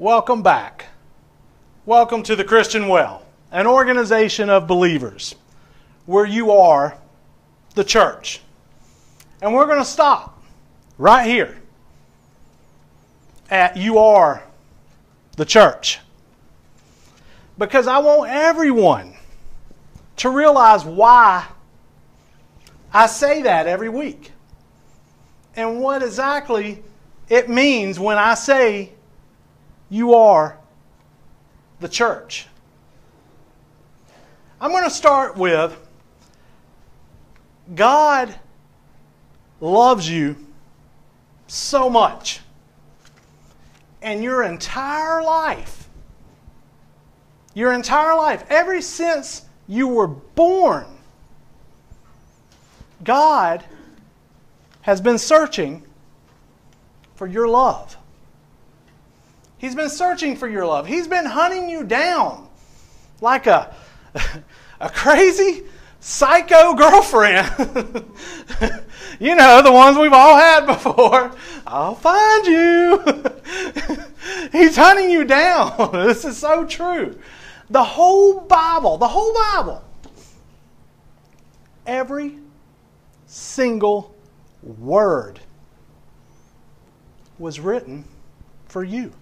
Welcome back. Welcome to the Christian Well, an organization of believers where you are the church. And we're going to stop right here at you are the church. Because I want everyone to realize why I say that every week and what exactly it means when I say you are the church. I'm going to start with God loves you so much. And your entire life, your entire life, ever since you were born, God has been searching for your love. He's been searching for your love. He's been hunting you down like a, a crazy psycho girlfriend. you know, the ones we've all had before. I'll find you. He's hunting you down. This is so true. The whole Bible, the whole Bible, every single word was written for you.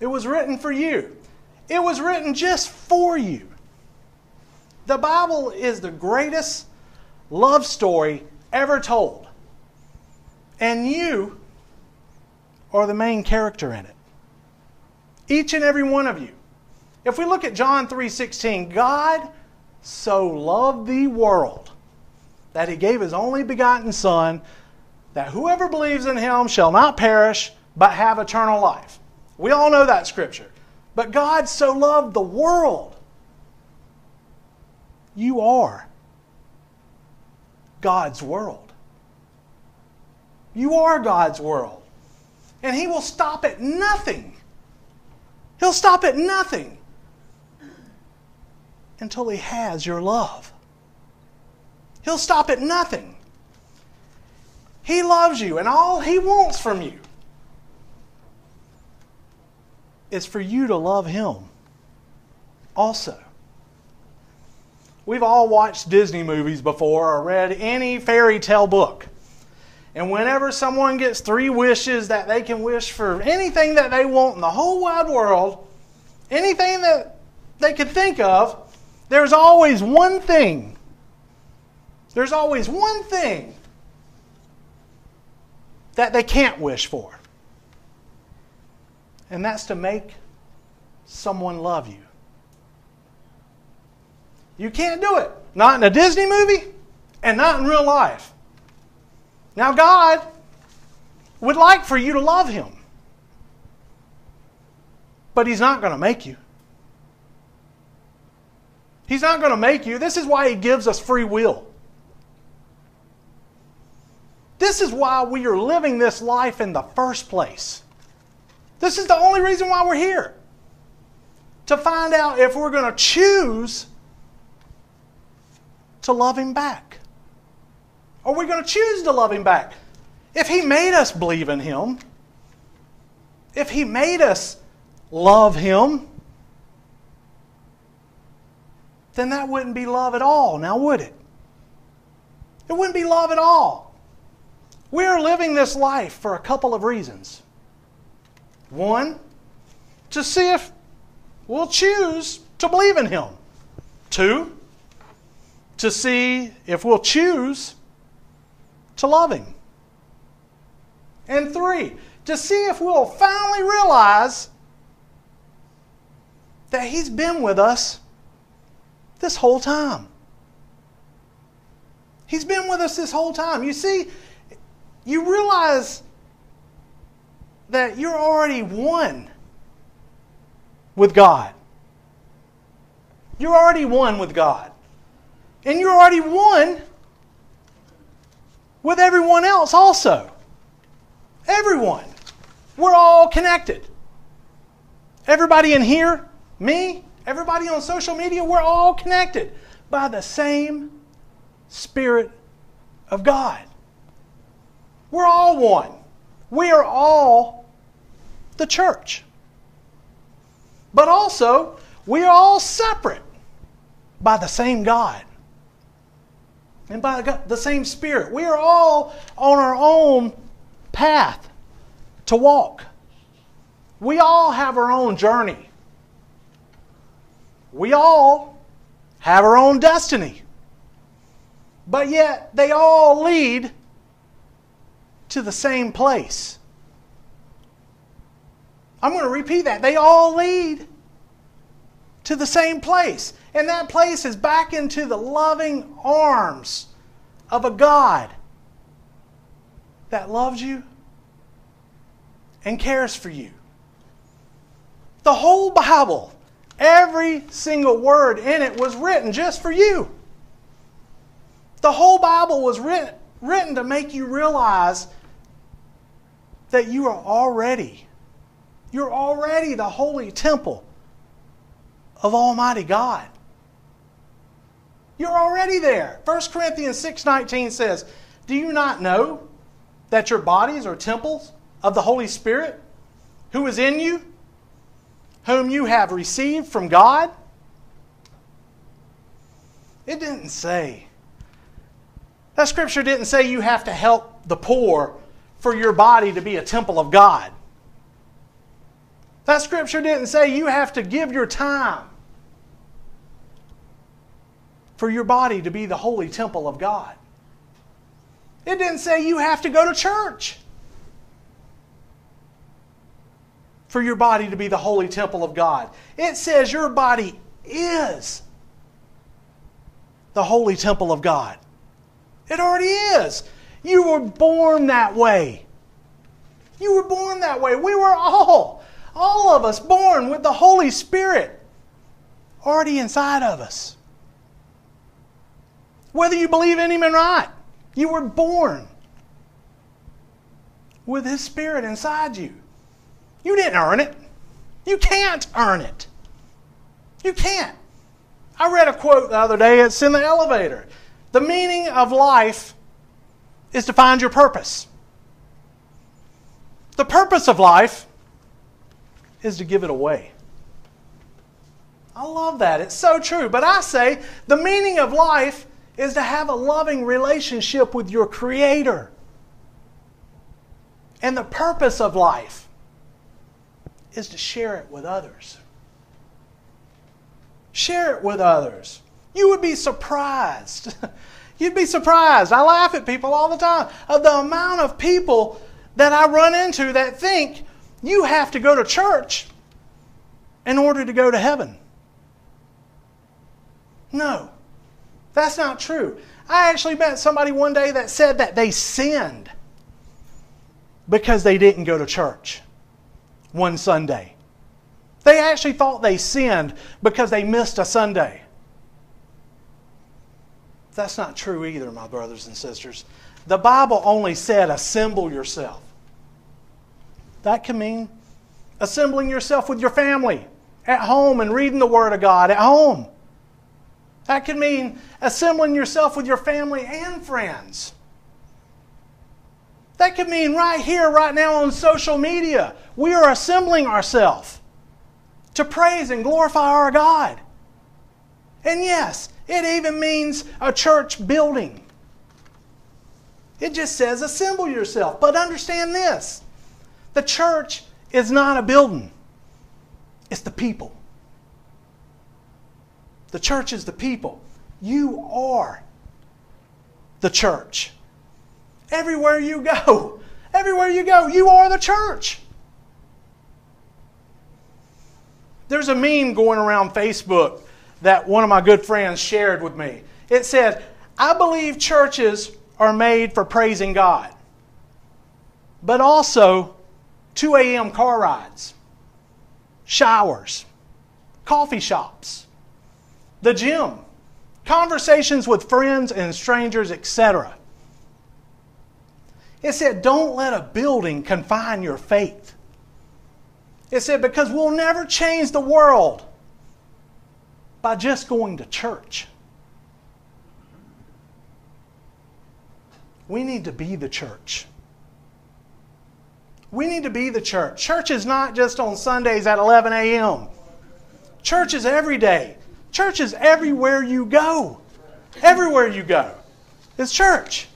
It was written for you. It was written just for you. The Bible is the greatest love story ever told. And you are the main character in it. Each and every one of you. If we look at John 3:16, God so loved the world that he gave his only begotten son that whoever believes in him shall not perish but have eternal life. We all know that scripture. But God so loved the world. You are God's world. You are God's world. And He will stop at nothing. He'll stop at nothing until He has your love. He'll stop at nothing. He loves you, and all He wants from you is for you to love Him also. We've all watched Disney movies before or read any fairy tale book. And whenever someone gets three wishes that they can wish for anything that they want in the whole wide world, anything that they could think of, there's always one thing. There's always one thing that they can't wish for. And that's to make someone love you. You can't do it. Not in a Disney movie and not in real life. Now, God would like for you to love Him, but He's not going to make you. He's not going to make you. This is why He gives us free will. This is why we are living this life in the first place. This is the only reason why we're here. To find out if we're going to choose to love Him back. Are we going to choose to love Him back? If He made us believe in Him, if He made us love Him, then that wouldn't be love at all, now would it? It wouldn't be love at all. We're living this life for a couple of reasons. One, to see if we'll choose to believe in Him. Two, to see if we'll choose to love Him. And three, to see if we'll finally realize that He's been with us this whole time. He's been with us this whole time. You see, you realize that you're already one with God. You're already one with God. And you're already one with everyone else also. Everyone. We're all connected. Everybody in here, me, everybody on social media, we're all connected by the same Spirit of God. We're all one. We are all the church. But also, we are all separate by the same God and by the same Spirit. We are all on our own path to walk. We all have our own journey. We all have our own destiny. But yet, they all lead to the same place. I'm going to repeat that. They all lead to the same place. And that place is back into the loving arms of a God that loves you and cares for you. The whole Bible, every single word in it was written just for you. The whole Bible was written, written to make you realize that you are already, you're already the holy temple of Almighty God. You're already there. 1 Corinthians 6:19 says, "Do you not know that your bodies are temples of the Holy Spirit who is in you, whom you have received from God?" It didn't say. That scripture didn't say you have to help the poor for your body to be a temple of God. That scripture didn't say you have to give your time for your body to be the holy temple of God. It didn't say you have to go to church for your body to be the holy temple of God. It says your body is the holy temple of God. It already is. You were born that way. You were born that way. We were all, all of us, born with the Holy Spirit already inside of us. Whether you believe in Him or not, you were born with His Spirit inside you. You didn't earn it. You can't earn it. You can't. I read a quote the other day, it's in the elevator. The meaning of life is to find your purpose. The purpose of life is to give it away. I love that. It's so true. But I say the meaning of life is to have a loving relationship with your Creator. And the purpose of life is to share it with others. Share it with others. You would be surprised. You'd be surprised. I laugh at people all the time of the amount of people that I run into that think you have to go to church in order to go to heaven. No. That's not true. I actually met somebody one day that said that they sinned because they didn't go to church one Sunday. They actually thought they sinned because they missed a Sunday. That's not true either, my brothers and sisters. The Bible only said assemble yourself. That can mean assembling yourself with your family at home and reading the Word of God at home. That can mean assembling yourself with your family and friends. That could mean right here, right now on social media, we are assembling ourselves to praise and glorify our God. And yes, it even means a church building. It just says assemble yourself. But understand this the church is not a building, it's the people. The church is the people. You are the church. Everywhere you go, everywhere you go, you are the church. There's a meme going around Facebook that one of my good friends shared with me. It said, I believe churches are made for praising God, but also 2 a.m. car rides, showers, coffee shops, the gym, conversations with friends and strangers, etc. It said, don't let a building confine your faith. It said, because we'll never change the world by just going to church. We need to be the church. We need to be the church. Church is not just on Sundays at 11 a.m. Church is every day. Church is everywhere you go. Everywhere you go is church.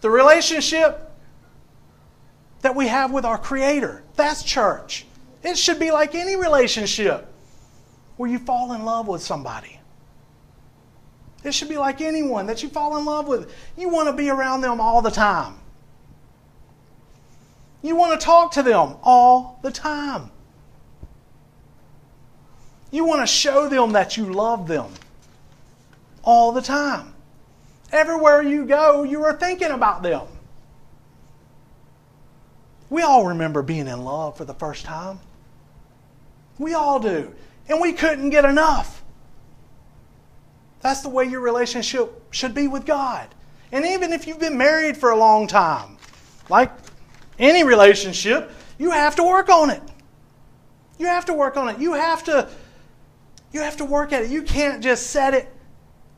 The relationship that we have with our Creator, that's church. It should be like any relationship where you fall in love with somebody. It should be like anyone that you fall in love with. You want to be around them all the time. You want to talk to them all the time. You want to show them that you love them all the time. Everywhere you go, you are thinking about them. We all remember being in love for the first time. We all do. And we couldn't get enough. That's the way your relationship should be with God. And even if you've been married for a long time, like any relationship, you have to work on it. You have to work on it. You have to you have to work at it. You can't just set it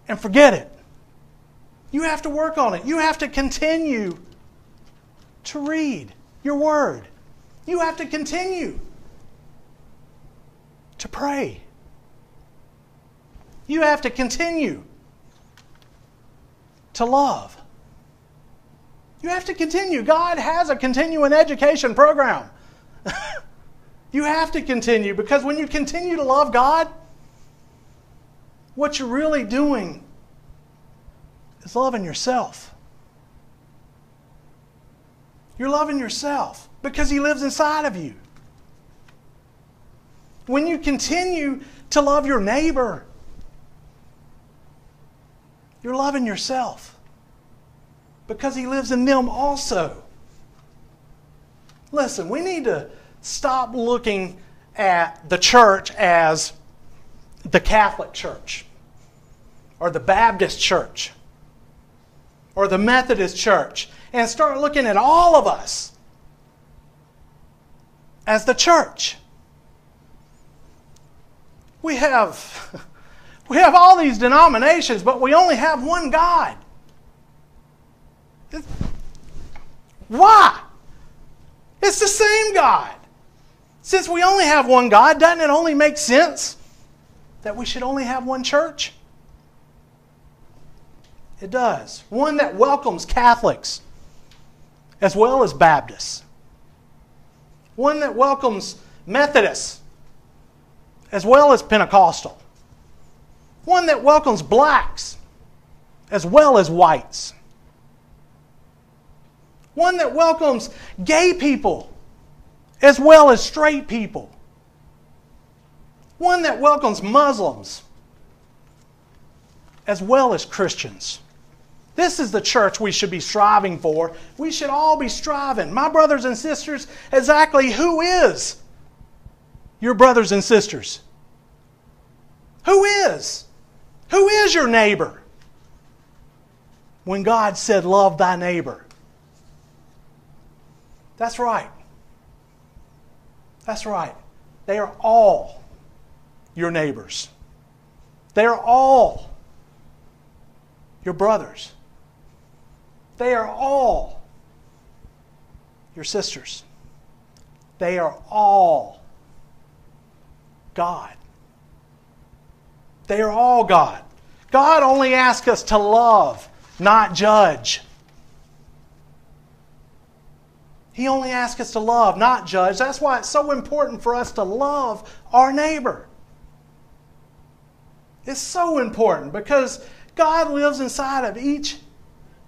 and forget it. You have to work on it. You have to continue to read your word. You have to continue to pray. You have to continue to love. You have to continue. God has a continuing education program. you have to continue because when you continue to love God, what you're really doing is loving yourself. You're loving yourself because He lives inside of you. When you continue to love your neighbor, you're loving yourself because He lives in them also. Listen, we need to stop looking at the church as the Catholic Church or the Baptist Church or the Methodist Church and start looking at all of us as the church. We have, we have all these denominations, but we only have one God. Why? It's the same God. Since we only have one God, doesn't it only make sense that we should only have one church? It does. One that welcomes Catholics as well as Baptists. One that welcomes Methodists as well as Pentecostal. One that welcomes blacks as well as whites. One that welcomes gay people as well as straight people. One that welcomes Muslims as well as Christians. This is the church we should be striving for. We should all be striving. My brothers and sisters, exactly who is your brothers and sisters? Who is? Who is your neighbor? When God said, Love thy neighbor. That's right. That's right. They are all your neighbors. They are all your brothers. They are all your sisters. They are all God. They are all God. God only asks us to love, not judge. He only asks us to love, not judge. That's why it's so important for us to love our neighbor. It's so important because God lives inside of each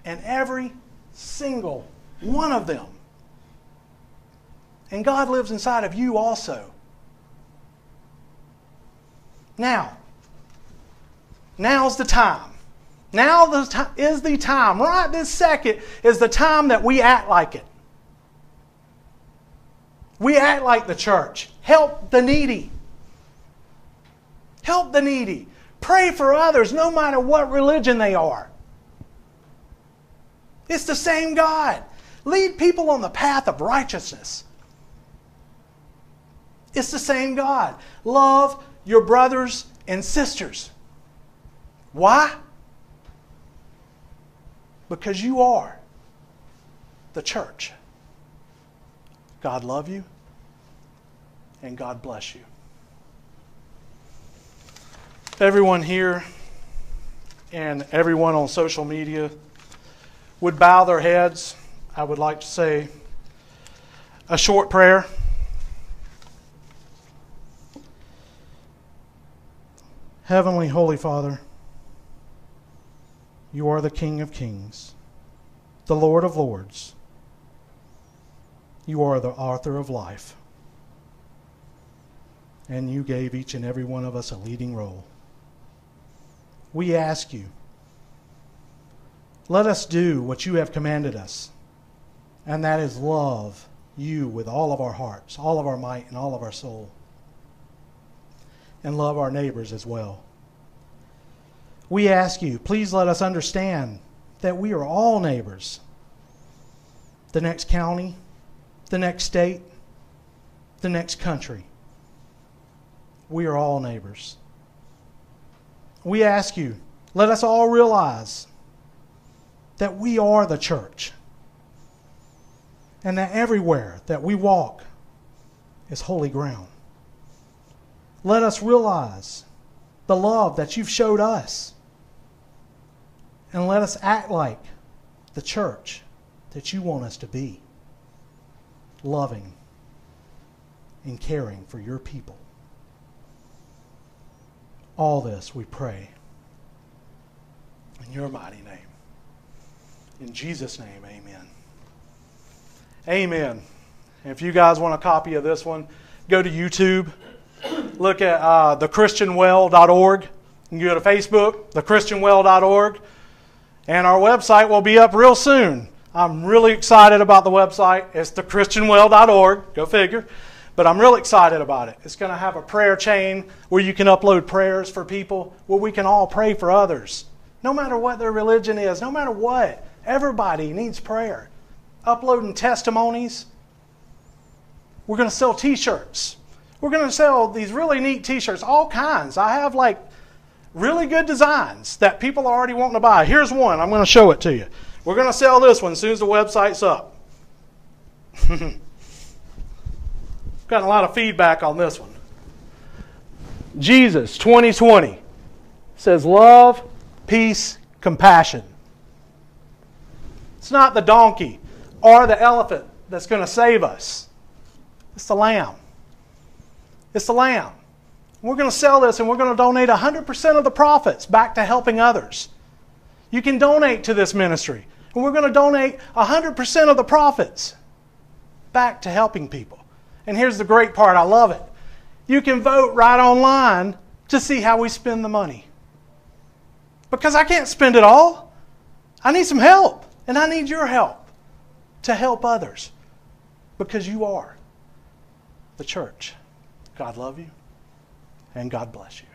and every single one of them. And God lives inside of you also. Now, now's the time. Now is the time. Right this second is the time that we act like it. We act like the church. Help the needy. Help the needy. Pray for others no matter what religion they are. It's the same God. Lead people on the path of righteousness. It's the same God. Love your brothers and sisters. Why? Because you are the church. God love you, and God bless you. Everyone here and everyone on social media would bow their heads. I would like to say a short prayer. Heavenly Holy Father, you are the King of Kings, the Lord of Lords. You are the author of life. And you gave each and every one of us a leading role. We ask you, let us do what you have commanded us, and that is love you with all of our hearts, all of our might, and all of our soul and love our neighbors as well. We ask you, please let us understand that we are all neighbors. The next county, the next state, the next country. We are all neighbors. We ask you, let us all realize that we are the church and that everywhere that we walk is holy ground let us realize the love that you've showed us. And let us act like the church that you want us to be loving and caring for your people. All this we pray in your mighty name. In Jesus' name, amen. Amen. If you guys want a copy of this one, go to YouTube look at uh, thechristianwell.org. You can go to Facebook, thechristianwell.org, and our website will be up real soon. I'm really excited about the website. It's thechristianwell.org. Go figure. But I'm really excited about it. It's going to have a prayer chain where you can upload prayers for people, where we can all pray for others. No matter what their religion is, no matter what, everybody needs prayer. Uploading testimonies. We're going to sell t shirts. We're going to sell these really neat t shirts, all kinds. I have like really good designs that people are already wanting to buy. Here's one. I'm going to show it to you. We're going to sell this one as soon as the website's up. Got a lot of feedback on this one. Jesus 2020 says love, peace, compassion. It's not the donkey or the elephant that's going to save us. It's the lamb. It's the lamb. We're going to sell this and we're going to donate 100% of the profits back to helping others. You can donate to this ministry, and we're going to donate 100% of the profits back to helping people. And here's the great part I love it. You can vote right online to see how we spend the money. Because I can't spend it all. I need some help, and I need your help to help others because you are the church. God love you, and God bless you.